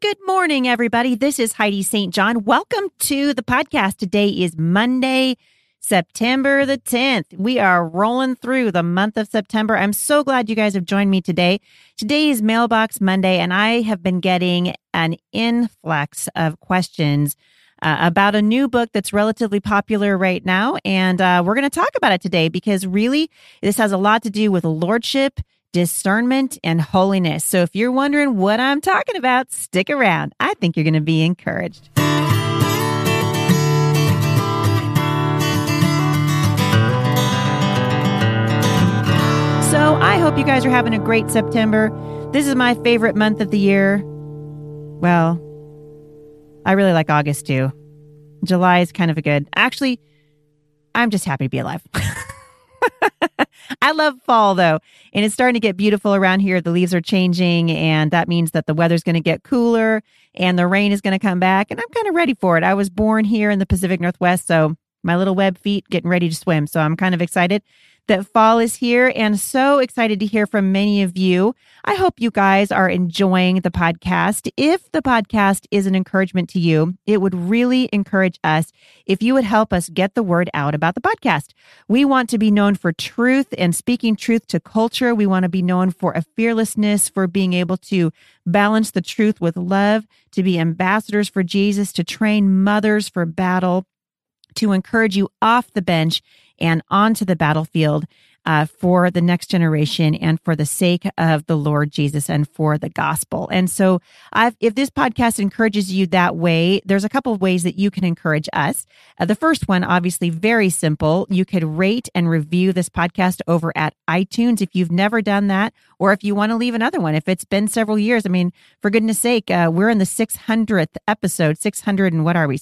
good morning, everybody. This is Heidi St. John. Welcome to the podcast. Today is Monday, September the 10th. We are rolling through the month of September. I'm so glad you guys have joined me today. Today is Mailbox Monday, and I have been getting an influx of questions uh, about a new book that's relatively popular right now. And uh, we're going to talk about it today because really, this has a lot to do with lordship discernment, and holiness. So if you're wondering what I'm talking about, stick around. I think you're going to be encouraged. So I hope you guys are having a great September. This is my favorite month of the year. Well, I really like August too. July is kind of a good. Actually, I'm just happy to be alive. I love fall though, and it's starting to get beautiful around here. The leaves are changing, and that means that the weather's going to get cooler and the rain is going to come back. And I'm kind of ready for it. I was born here in the Pacific Northwest, so my little web feet getting ready to swim. So I'm kind of excited that fall is here and so excited to hear from many of you. I hope you guys are enjoying the podcast. If the podcast is an encouragement to you, it would really encourage us if you would help us get the word out about the podcast. We want to be known for truth and speaking truth to culture. We want to be known for a fearlessness, for being able to balance the truth with love, to be ambassadors for Jesus, to train mothers for battle to encourage you off the bench and onto the battlefield uh, for the next generation and for the sake of the Lord Jesus and for the gospel. And so, I've, if this podcast encourages you that way, there's a couple of ways that you can encourage us. Uh, the first one, obviously, very simple. You could rate and review this podcast over at iTunes if you've never done that, or if you want to leave another one. If it's been several years, I mean, for goodness sake, uh, we're in the 600th episode, 600 and what are we?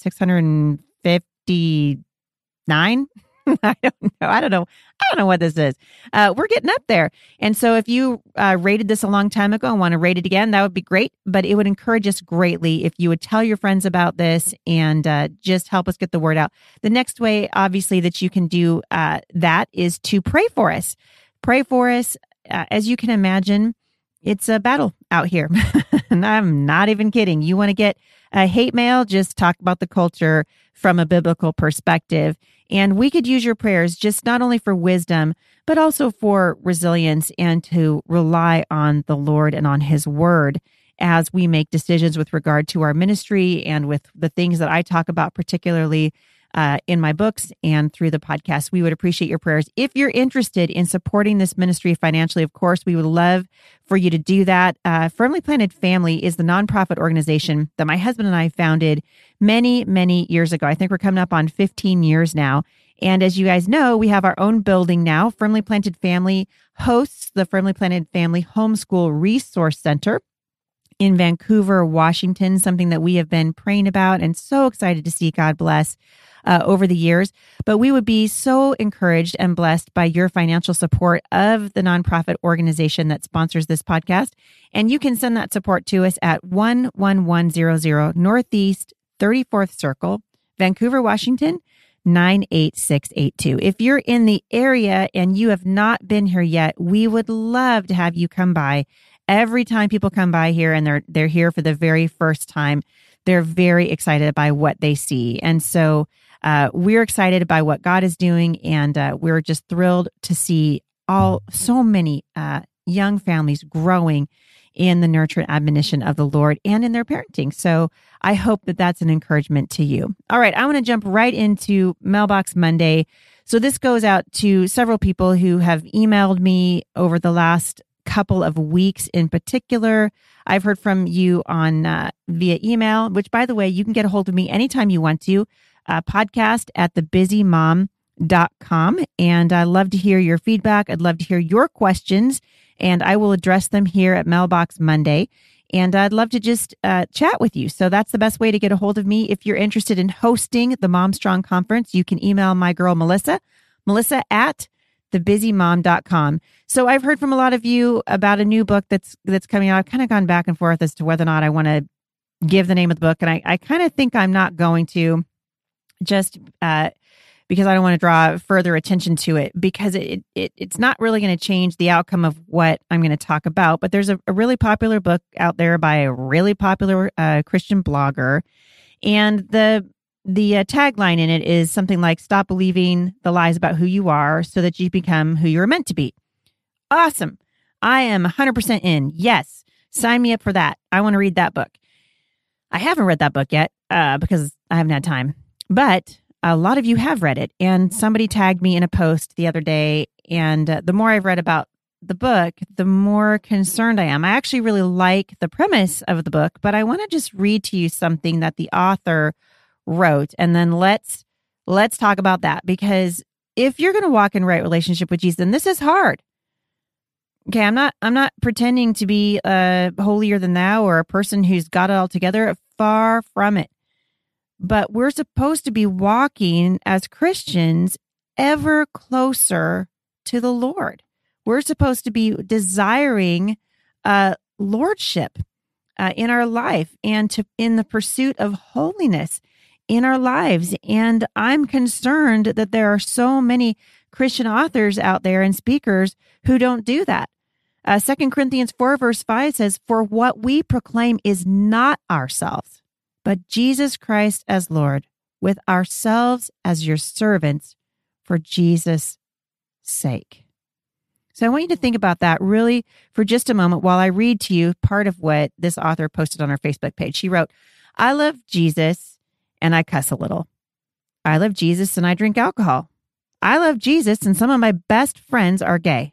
659? I don't know. I don't know. I don't know what this is. Uh, we're getting up there. And so if you uh, rated this a long time ago and want to rate it again, that would be great. But it would encourage us greatly if you would tell your friends about this and uh, just help us get the word out. The next way, obviously, that you can do uh, that is to pray for us. Pray for us. Uh, as you can imagine, it's a battle out here. and I'm not even kidding. You want to get a hate mail, just talk about the culture from a biblical perspective. And we could use your prayers just not only for wisdom, but also for resilience and to rely on the Lord and on his word as we make decisions with regard to our ministry and with the things that I talk about, particularly uh, in my books and through the podcast. We would appreciate your prayers. If you're interested in supporting this ministry financially, of course, we would love for you to do that. Uh, Firmly Planted Family is the nonprofit organization that my husband and I founded many, many years ago. I think we're coming up on 15 years now. And as you guys know, we have our own building now. Firmly Planted Family hosts the Firmly Planted Family Homeschool Resource Center in Vancouver, Washington, something that we have been praying about and so excited to see God bless uh, over the years. But we would be so encouraged and blessed by your financial support of the nonprofit organization that sponsors this podcast. And you can send that support to us at 11100 Northeast 34th Circle, Vancouver, Washington. 98682. If you're in the area and you have not been here yet, we would love to have you come by. Every time people come by here and they're they're here for the very first time, they're very excited by what they see. And so uh, we're excited by what God is doing, and uh, we're just thrilled to see all so many uh, young families growing in the nurture and admonition of the Lord and in their parenting. So I hope that that's an encouragement to you. All right, I want to jump right into Mailbox Monday. So this goes out to several people who have emailed me over the last couple of weeks in particular. I've heard from you on uh, via email, which by the way, you can get a hold of me anytime you want to uh, podcast at thebusymom.com. And I'd love to hear your feedback. I'd love to hear your questions, and I will address them here at Mailbox Monday. And I'd love to just uh, chat with you. So that's the best way to get a hold of me. If you're interested in hosting the Mom Strong Conference, you can email my girl, Melissa, Melissa at thebusymom.com. So I've heard from a lot of you about a new book that's that's coming out. I've kind of gone back and forth as to whether or not I want to give the name of the book. And I, I kind of think I'm not going to just uh, because I don't want to draw further attention to it because it, it it's not really going to change the outcome of what I'm going to talk about. But there's a, a, really popular book out there by a really popular uh, Christian blogger, and the the uh, tagline in it is something like "Stop believing the lies about who you are, so that you become who you're meant to be." Awesome! I am 100% in. Yes, sign me up for that. I want to read that book. I haven't read that book yet uh, because I haven't had time, but a lot of you have read it. And somebody tagged me in a post the other day. And uh, the more I've read about the book, the more concerned I am. I actually really like the premise of the book, but I want to just read to you something that the author wrote and then let's let's talk about that because if you're going to walk in right relationship with Jesus, then this is hard. Okay, I'm not I'm not pretending to be uh holier than thou or a person who's got it all together. Far from it. But we're supposed to be walking as Christians ever closer to the Lord. We're supposed to be desiring uh, lordship uh, in our life and to in the pursuit of holiness in our lives. And I'm concerned that there are so many Christian authors out there and speakers who don't do that. Uh, 2 Corinthians 4, verse 5 says, For what we proclaim is not ourselves, but Jesus Christ as Lord, with ourselves as your servants for Jesus' sake. So I want you to think about that really for just a moment while I read to you part of what this author posted on her Facebook page. She wrote, I love Jesus and I cuss a little. I love Jesus and I drink alcohol. I love Jesus and some of my best friends are gay.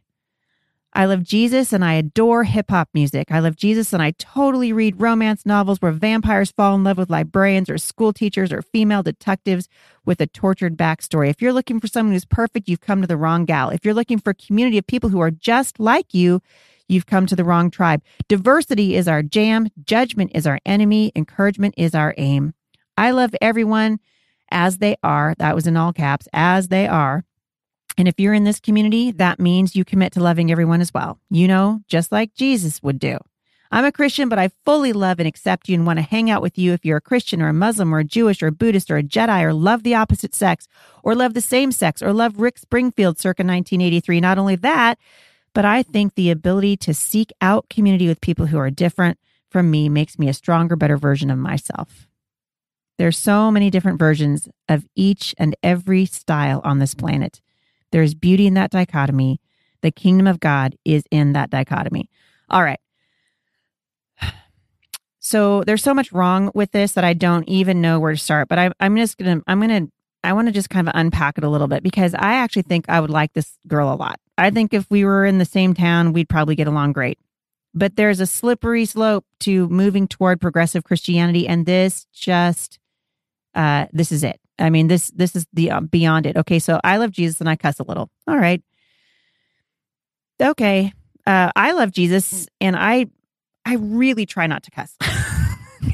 I love Jesus and I adore hip hop music. I love Jesus and I totally read romance novels where vampires fall in love with librarians or school teachers or female detectives with a tortured backstory. If you're looking for someone who's perfect, you've come to the wrong gal. If you're looking for a community of people who are just like you, you've come to the wrong tribe. Diversity is our jam, judgment is our enemy, encouragement is our aim. I love everyone as they are. That was in all caps, as they are. And if you're in this community, that means you commit to loving everyone as well. You know, just like Jesus would do. I'm a Christian, but I fully love and accept you and want to hang out with you if you're a Christian or a Muslim or a Jewish or a Buddhist or a Jedi or love the opposite sex or love the same sex or love Rick Springfield circa 1983. Not only that, but I think the ability to seek out community with people who are different from me makes me a stronger, better version of myself. There's so many different versions of each and every style on this planet. There is beauty in that dichotomy. The kingdom of God is in that dichotomy. All right. So there's so much wrong with this that I don't even know where to start. But I, I'm just gonna, I'm gonna, I want to just kind of unpack it a little bit because I actually think I would like this girl a lot. I think if we were in the same town, we'd probably get along great. But there's a slippery slope to moving toward progressive Christianity, and this just, uh, this is it. I mean, this this is the uh, beyond it. Okay, so I love Jesus and I cuss a little. All right. Okay, uh, I love Jesus and I I really try not to cuss.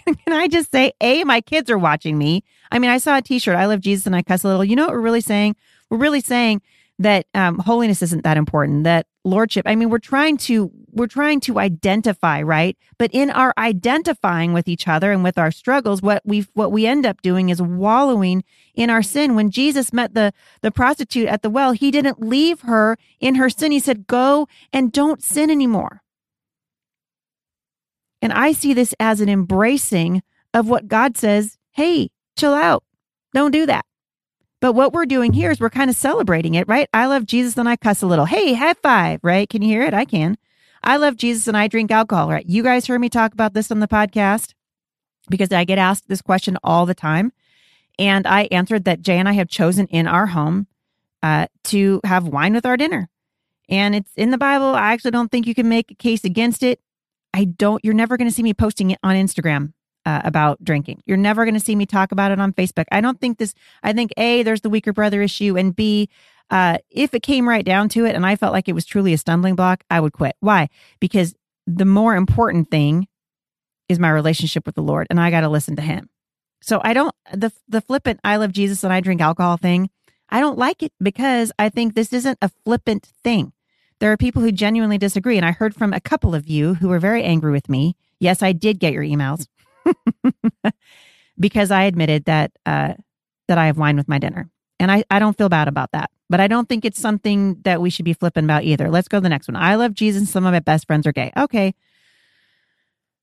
Can I just say, a my kids are watching me. I mean, I saw a T-shirt. I love Jesus and I cuss a little. You know what we're really saying? We're really saying that um, holiness isn't that important. That lordship. I mean, we're trying to we're trying to identify, right? But in our identifying with each other and with our struggles, what we what we end up doing is wallowing in our sin. When Jesus met the the prostitute at the well, he didn't leave her in her sin. He said, "Go and don't sin anymore." And I see this as an embracing of what God says, "Hey, chill out. Don't do that." But what we're doing here is we're kind of celebrating it, right? I love Jesus and I cuss a little. Hey, high five, right? Can you hear it? I can. I love Jesus and I drink alcohol, right? You guys heard me talk about this on the podcast because I get asked this question all the time. And I answered that Jay and I have chosen in our home uh, to have wine with our dinner. And it's in the Bible. I actually don't think you can make a case against it. I don't, you're never going to see me posting it on Instagram uh, about drinking. You're never going to see me talk about it on Facebook. I don't think this, I think A, there's the weaker brother issue, and B, uh, if it came right down to it and I felt like it was truly a stumbling block, I would quit. Why? Because the more important thing is my relationship with the Lord, and I got to listen to Him. So I don't the the flippant I love Jesus and I drink alcohol thing. I don't like it because I think this isn't a flippant thing. There are people who genuinely disagree, and I heard from a couple of you who were very angry with me. Yes, I did get your emails because I admitted that uh, that I have wine with my dinner. And I, I don't feel bad about that. But I don't think it's something that we should be flipping about either. Let's go to the next one. I love Jesus. Some of my best friends are gay. Okay.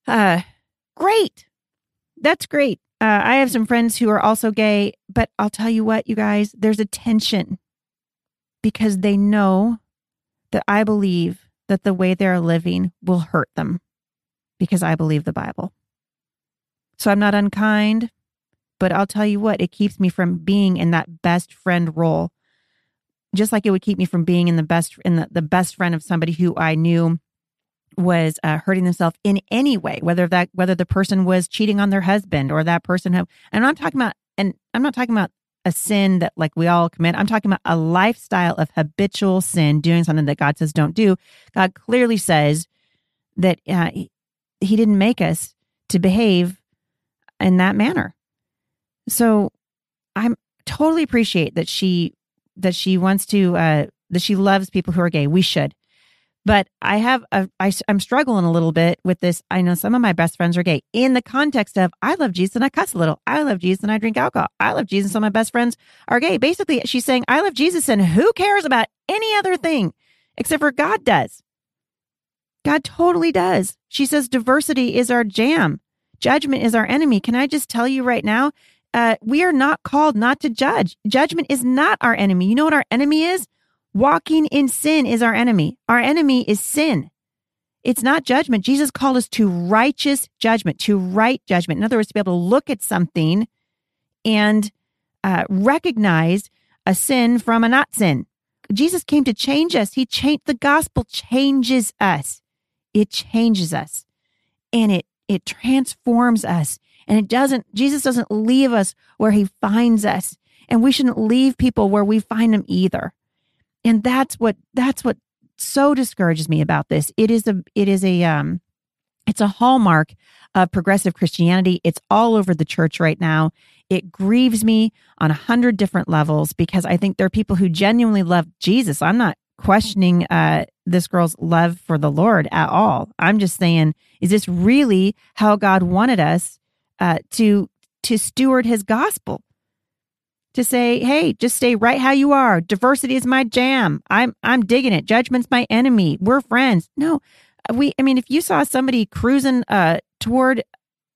Uh, great. That's great. Uh, I have some friends who are also gay, but I'll tell you what, you guys, there's a tension because they know that I believe that the way they're living will hurt them because I believe the Bible. So I'm not unkind, but I'll tell you what, it keeps me from being in that best friend role. Just like it would keep me from being in the best in the, the best friend of somebody who I knew was uh, hurting themselves in any way, whether that whether the person was cheating on their husband or that person have, and I'm talking about, and I'm not talking about a sin that like we all commit. I'm talking about a lifestyle of habitual sin, doing something that God says don't do. God clearly says that uh, he, he didn't make us to behave in that manner. So I'm totally appreciate that she that she wants to uh that she loves people who are gay. We should. But I have a I, I'm struggling a little bit with this. I know some of my best friends are gay in the context of I love Jesus and I cuss a little. I love Jesus and I drink alcohol. I love Jesus. Some of my best friends are gay. Basically, she's saying I love Jesus and who cares about any other thing except for God does. God totally does. She says diversity is our jam. Judgment is our enemy. Can I just tell you right now? Uh, we are not called not to judge. Judgment is not our enemy. You know what our enemy is? Walking in sin is our enemy. Our enemy is sin. It's not judgment. Jesus called us to righteous judgment, to right judgment. In other words, to be able to look at something and uh, recognize a sin from a not sin. Jesus came to change us. He changed the gospel changes us. It changes us and it it transforms us. And it doesn't, Jesus doesn't leave us where he finds us. And we shouldn't leave people where we find them either. And that's what, that's what so discourages me about this. It is a, it is a, um, it's a hallmark of progressive Christianity. It's all over the church right now. It grieves me on a hundred different levels because I think there are people who genuinely love Jesus. I'm not questioning uh, this girl's love for the Lord at all. I'm just saying, is this really how God wanted us uh, to to steward His gospel? To say, hey, just stay right how you are. Diversity is my jam. I'm I'm digging it. Judgment's my enemy. We're friends. No, we. I mean, if you saw somebody cruising uh, toward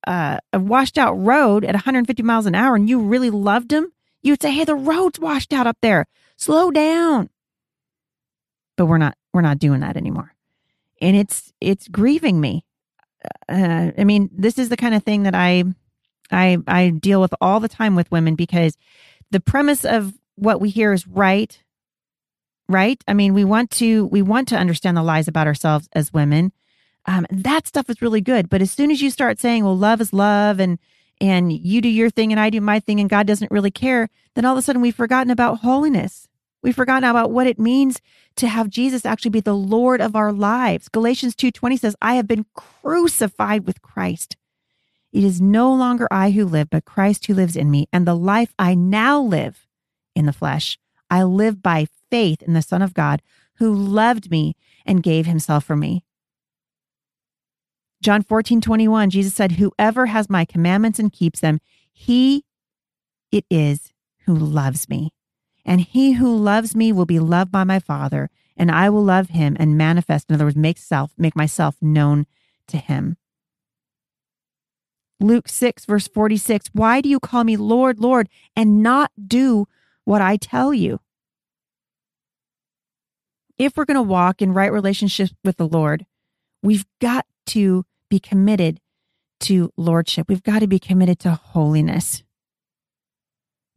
uh, a washed out road at 150 miles an hour and you really loved them, you would say, hey, the road's washed out up there. Slow down but we're not we're not doing that anymore. And it's it's grieving me. Uh, i mean this is the kind of thing that i i i deal with all the time with women because the premise of what we hear is right right? I mean we want to we want to understand the lies about ourselves as women. Um, that stuff is really good but as soon as you start saying well love is love and and you do your thing and i do my thing and god doesn't really care then all of a sudden we've forgotten about holiness We've forgotten about what it means to have Jesus actually be the Lord of our lives. Galatians 2:20 says, "I have been crucified with Christ. It is no longer I who live, but Christ who lives in me, and the life I now live in the flesh, I live by faith in the Son of God who loved me and gave himself for me." John 14, 21, Jesus said, Whoever has my commandments and keeps them, he it is who loves me. And he who loves me will be loved by my Father, and I will love him and manifest, in other words, make self, make myself known to him. Luke 6, verse 46 Why do you call me Lord, Lord, and not do what I tell you? If we're going to walk in right relationship with the Lord, we've got to be committed to lordship. We've got to be committed to holiness.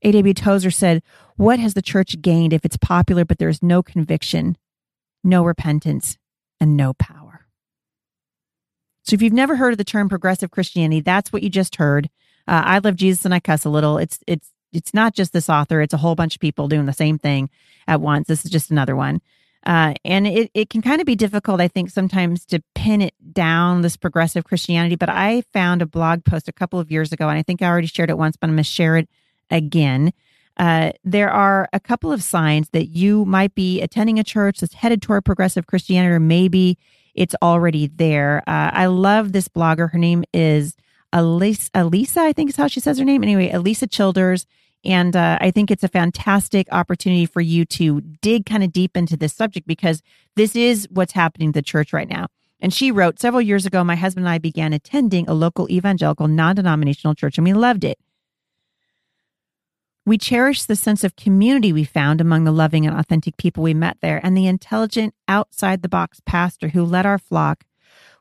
A.W. Tozer said, What has the church gained if it's popular, but there's no conviction, no repentance, and no power? So if you've never heard of the term progressive Christianity, that's what you just heard. Uh, I love Jesus and I cuss a little. It's it's it's not just this author; it's a whole bunch of people doing the same thing at once. This is just another one, uh, and it it can kind of be difficult, I think, sometimes to pin it down this progressive Christianity. But I found a blog post a couple of years ago, and I think I already shared it once, but I'm going to share it again. Uh, there are a couple of signs that you might be attending a church that's headed toward progressive Christianity, or maybe it's already there. Uh, I love this blogger. Her name is Elisa, Elisa, I think is how she says her name. Anyway, Alisa Childers. And uh, I think it's a fantastic opportunity for you to dig kind of deep into this subject because this is what's happening to the church right now. And she wrote, Several years ago, my husband and I began attending a local evangelical non denominational church, and we loved it. We cherished the sense of community we found among the loving and authentic people we met there, and the intelligent, outside the box pastor who led our flock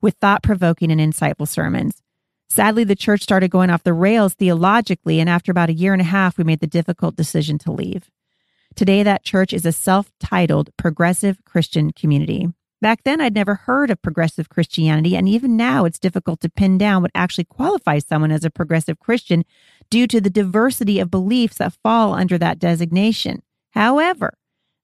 with thought provoking and insightful sermons. Sadly, the church started going off the rails theologically, and after about a year and a half, we made the difficult decision to leave. Today, that church is a self titled progressive Christian community. Back then, I'd never heard of progressive Christianity, and even now, it's difficult to pin down what actually qualifies someone as a progressive Christian due to the diversity of beliefs that fall under that designation. However,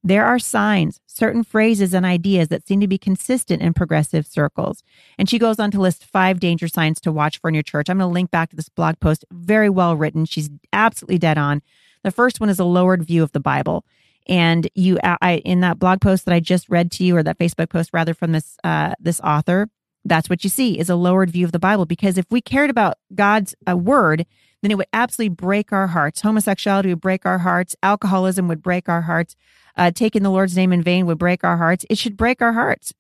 there are signs, certain phrases, and ideas that seem to be consistent in progressive circles. And she goes on to list five danger signs to watch for in your church. I'm going to link back to this blog post. Very well written. She's absolutely dead on. The first one is a lowered view of the Bible. And you, I, in that blog post that I just read to you, or that Facebook post rather from this uh, this author, that's what you see is a lowered view of the Bible. Because if we cared about God's uh, word, then it would absolutely break our hearts. Homosexuality would break our hearts. Alcoholism would break our hearts uh, taking the Lord's name in vain would break our hearts. It should break our hearts.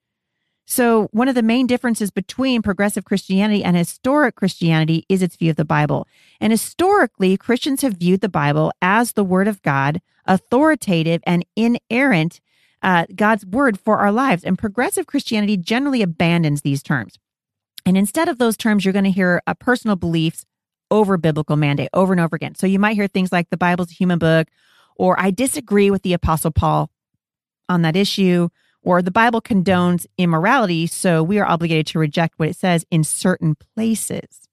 So, one of the main differences between progressive Christianity and historic Christianity is its view of the Bible. And historically, Christians have viewed the Bible as the Word of God, authoritative and inerrant, uh, God's Word for our lives. And progressive Christianity generally abandons these terms. And instead of those terms, you're going to hear uh, personal beliefs over biblical mandate over and over again. So, you might hear things like the Bible's a human book or I disagree with the Apostle Paul on that issue, or the Bible condones immorality, so we are obligated to reject what it says in certain places.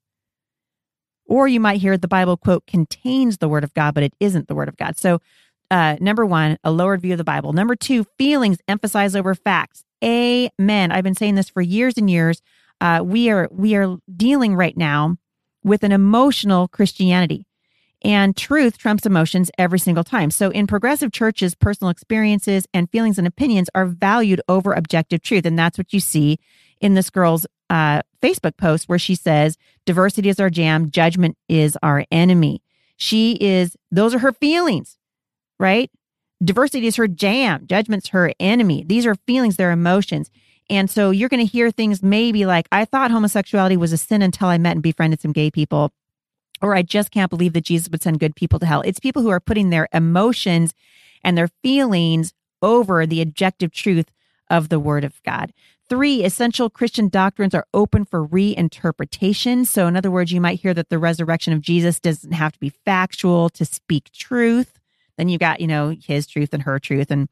Or you might hear the Bible, quote, contains the word of God, but it isn't the word of God. So, uh, number one, a lowered view of the Bible. Number two, feelings emphasize over facts. Amen. I've been saying this for years and years. Uh, we are we are dealing right now with an emotional Christianity and truth trumps emotions every single time. So in progressive churches, personal experiences and feelings and opinions are valued over objective truth. And that's what you see in this girl's uh, Facebook post where she says, diversity is our jam, judgment is our enemy. She is, those are her feelings, right? Diversity is her jam, judgment's her enemy. These are feelings, they're emotions. And so you're going to hear things maybe like, I thought homosexuality was a sin until I met and befriended some gay people or I just can't believe that Jesus would send good people to hell. It's people who are putting their emotions and their feelings over the objective truth of the Word of God. Three, essential Christian doctrines are open for reinterpretation. So, in other words, you might hear that the resurrection of Jesus doesn't have to be factual to speak truth. Then you've got, you know, his truth and her truth and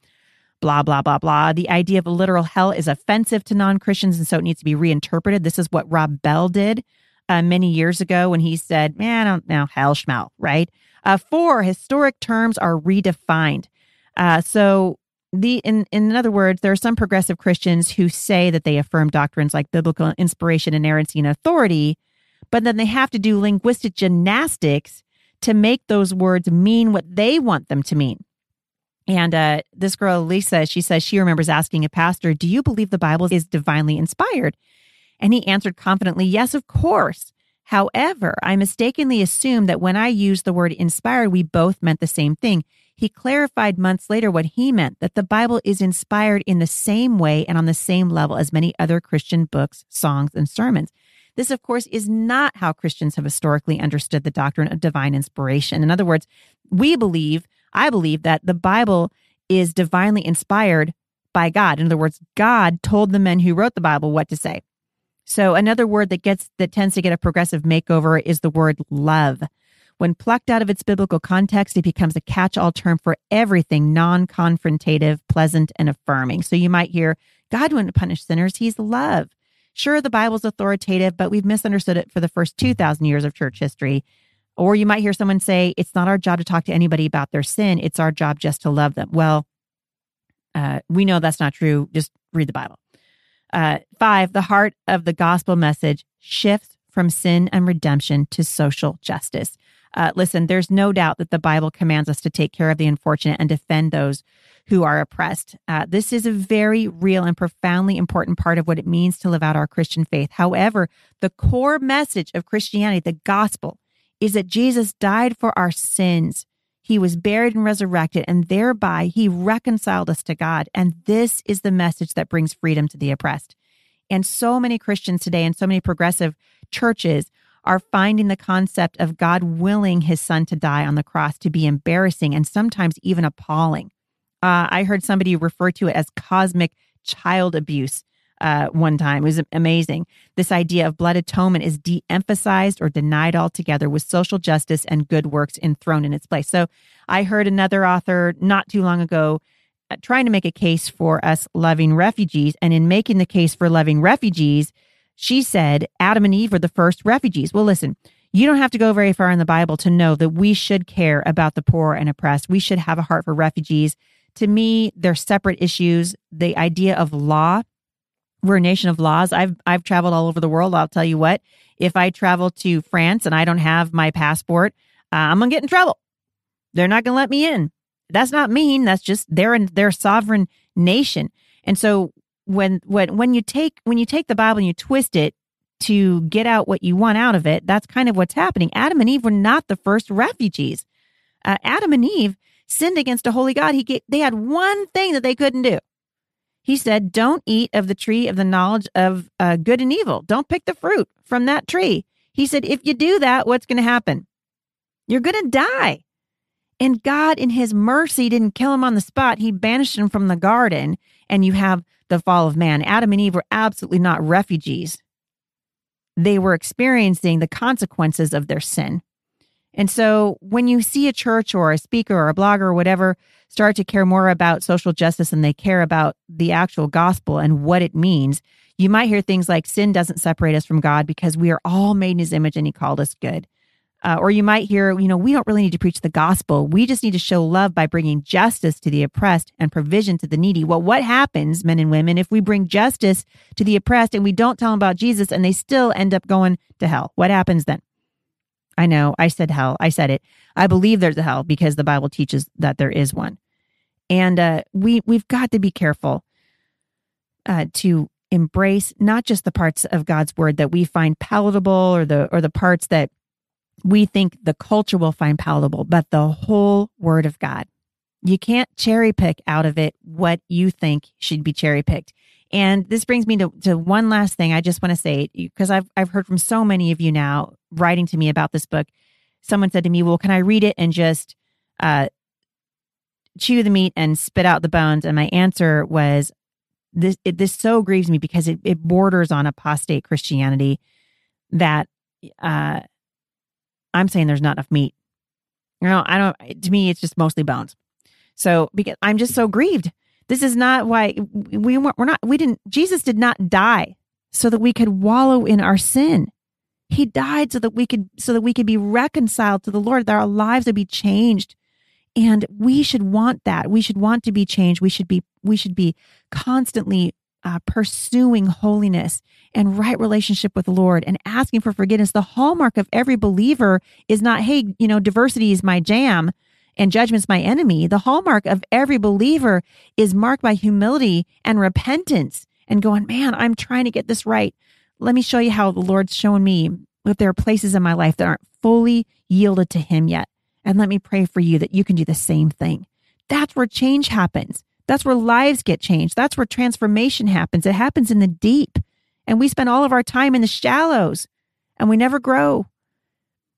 blah, blah, blah, blah. The idea of a literal hell is offensive to non Christians, and so it needs to be reinterpreted. This is what Rob Bell did uh, many years ago when he said, man, I don't know, hell schmel, right? Uh, four, historic terms are redefined. Uh, so the in in other words, there are some progressive Christians who say that they affirm doctrines like biblical inspiration, inerrancy, and authority, but then they have to do linguistic gymnastics to make those words mean what they want them to mean. And uh, this girl, Lisa, she says she remembers asking a pastor, Do you believe the Bible is divinely inspired? And he answered confidently, Yes, of course. However, I mistakenly assumed that when I used the word inspired, we both meant the same thing. He clarified months later what he meant that the Bible is inspired in the same way and on the same level as many other Christian books, songs, and sermons. This, of course, is not how Christians have historically understood the doctrine of divine inspiration. In other words, we believe, I believe, that the Bible is divinely inspired by God. In other words, God told the men who wrote the Bible what to say. So another word that gets that tends to get a progressive makeover is the word love. When plucked out of its biblical context, it becomes a catch-all term for everything non-confrontative, pleasant, and affirming. So you might hear, God wouldn't punish sinners, he's love. Sure, the Bible's authoritative, but we've misunderstood it for the first 2,000 years of church history. Or you might hear someone say, it's not our job to talk to anybody about their sin. It's our job just to love them. Well, uh, we know that's not true. Just read the Bible. Uh, five, the heart of the gospel message shifts from sin and redemption to social justice. Uh, listen, there's no doubt that the Bible commands us to take care of the unfortunate and defend those who are oppressed. Uh, this is a very real and profoundly important part of what it means to live out our Christian faith. However, the core message of Christianity, the gospel, is that Jesus died for our sins. He was buried and resurrected, and thereby he reconciled us to God. And this is the message that brings freedom to the oppressed. And so many Christians today and so many progressive churches are finding the concept of God willing his son to die on the cross to be embarrassing and sometimes even appalling. Uh, I heard somebody refer to it as cosmic child abuse uh, one time. It was amazing. This idea of blood atonement is de emphasized or denied altogether with social justice and good works enthroned in its place. So I heard another author not too long ago uh, trying to make a case for us loving refugees. And in making the case for loving refugees, she said Adam and Eve were the first refugees. Well, listen, you don't have to go very far in the Bible to know that we should care about the poor and oppressed. We should have a heart for refugees. To me, they're separate issues. The idea of law we're a nation of laws. I've I've traveled all over the world. I'll tell you what, if I travel to France and I don't have my passport, uh, I'm gonna get in trouble. They're not gonna let me in. That's not mean. That's just they're in their sovereign nation. And so when when when you take when you take the Bible and you twist it to get out what you want out of it, that's kind of what's happening. Adam and Eve were not the first refugees. Uh, Adam and Eve sinned against a holy God. He get, they had one thing that they couldn't do. He said, Don't eat of the tree of the knowledge of uh, good and evil. Don't pick the fruit from that tree. He said, If you do that, what's going to happen? You're going to die. And God, in his mercy, didn't kill him on the spot. He banished him from the garden. And you have the fall of man. Adam and Eve were absolutely not refugees, they were experiencing the consequences of their sin. And so when you see a church or a speaker or a blogger or whatever start to care more about social justice and they care about the actual gospel and what it means, you might hear things like sin doesn't separate us from God because we are all made in his image and he called us good. Uh, or you might hear, you know, we don't really need to preach the gospel. We just need to show love by bringing justice to the oppressed and provision to the needy. Well, what happens, men and women, if we bring justice to the oppressed and we don't tell them about Jesus and they still end up going to hell? What happens then? I know I said hell. I said it. I believe there's a hell because the Bible teaches that there is one. And uh, we we've got to be careful uh, to embrace not just the parts of God's word that we find palatable or the or the parts that we think the culture will find palatable, but the whole word of God. You can't cherry pick out of it what you think should be cherry picked. And this brings me to, to one last thing I just want to say because I've I've heard from so many of you now writing to me about this book. Someone said to me, "Well, can I read it and just uh, chew the meat and spit out the bones?" And my answer was, "This it, this so grieves me because it, it borders on apostate Christianity that uh, I'm saying there's not enough meat. You know, I don't. To me, it's just mostly bones. So because I'm just so grieved." This is not why we weren't, we're not we didn't Jesus did not die so that we could wallow in our sin. He died so that we could so that we could be reconciled to the Lord, that our lives would be changed. And we should want that. We should want to be changed. We should be we should be constantly uh, pursuing holiness and right relationship with the Lord and asking for forgiveness. The hallmark of every believer is not, hey, you know, diversity is my jam and judgment's my enemy. The hallmark of every believer is marked by humility and repentance and going, man, I'm trying to get this right. Let me show you how the Lord's shown me if there are places in my life that aren't fully yielded to Him yet. And let me pray for you that you can do the same thing. That's where change happens. That's where lives get changed. That's where transformation happens. It happens in the deep. And we spend all of our time in the shallows and we never grow.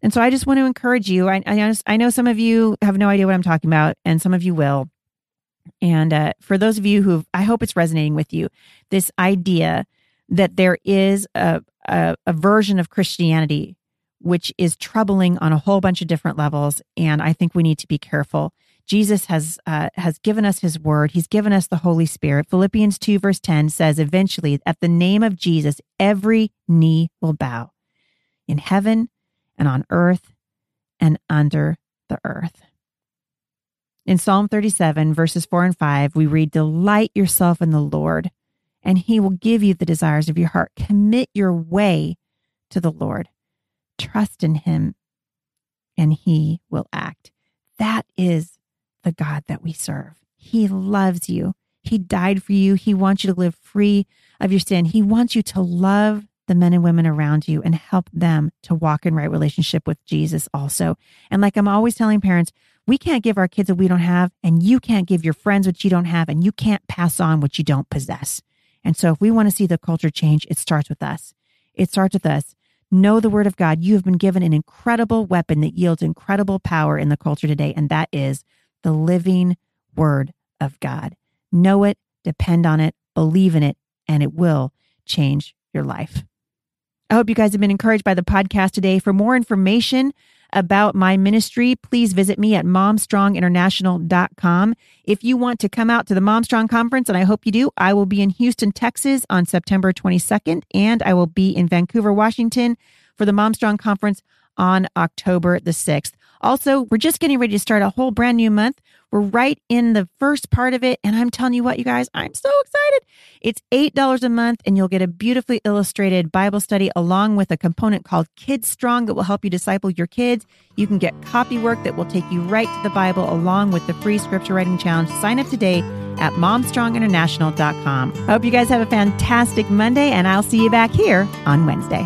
And so I just want to encourage you. I, I, I know some of you have no idea what I'm talking about, and some of you will. And uh, for those of you who, I hope it's resonating with you, this idea that there is a, a, a version of Christianity which is troubling on a whole bunch of different levels, and I think we need to be careful. Jesus has uh, has given us His Word. He's given us the Holy Spirit. Philippians two verse ten says, "Eventually, at the name of Jesus, every knee will bow, in heaven and on earth and under the earth. In Psalm 37, verses 4 and 5, we read, Delight yourself in the Lord, and he will give you the desires of your heart. Commit your way to the Lord. Trust in him, and he will act. That is the God that we serve. He loves you. He died for you. He wants you to live free of your sin. He wants you to love the men and women around you and help them to walk in right relationship with Jesus also. And like I'm always telling parents, We can't give our kids what we don't have, and you can't give your friends what you don't have, and you can't pass on what you don't possess. And so, if we want to see the culture change, it starts with us. It starts with us. Know the word of God. You have been given an incredible weapon that yields incredible power in the culture today, and that is the living word of God. Know it, depend on it, believe in it, and it will change your life. I hope you guys have been encouraged by the podcast today. For more information, about my ministry, please visit me at momstronginternational.com. If you want to come out to the Momstrong conference, and I hope you do, I will be in Houston, Texas on September 22nd, and I will be in Vancouver, Washington for the Momstrong conference on October the 6th. Also, we're just getting ready to start a whole brand new month. We're right in the first part of it. And I'm telling you what, you guys, I'm so excited. It's $8 a month, and you'll get a beautifully illustrated Bible study along with a component called Kids Strong that will help you disciple your kids. You can get copy work that will take you right to the Bible along with the free scripture writing challenge. Sign up today at momstronginternational.com. I hope you guys have a fantastic Monday, and I'll see you back here on Wednesday.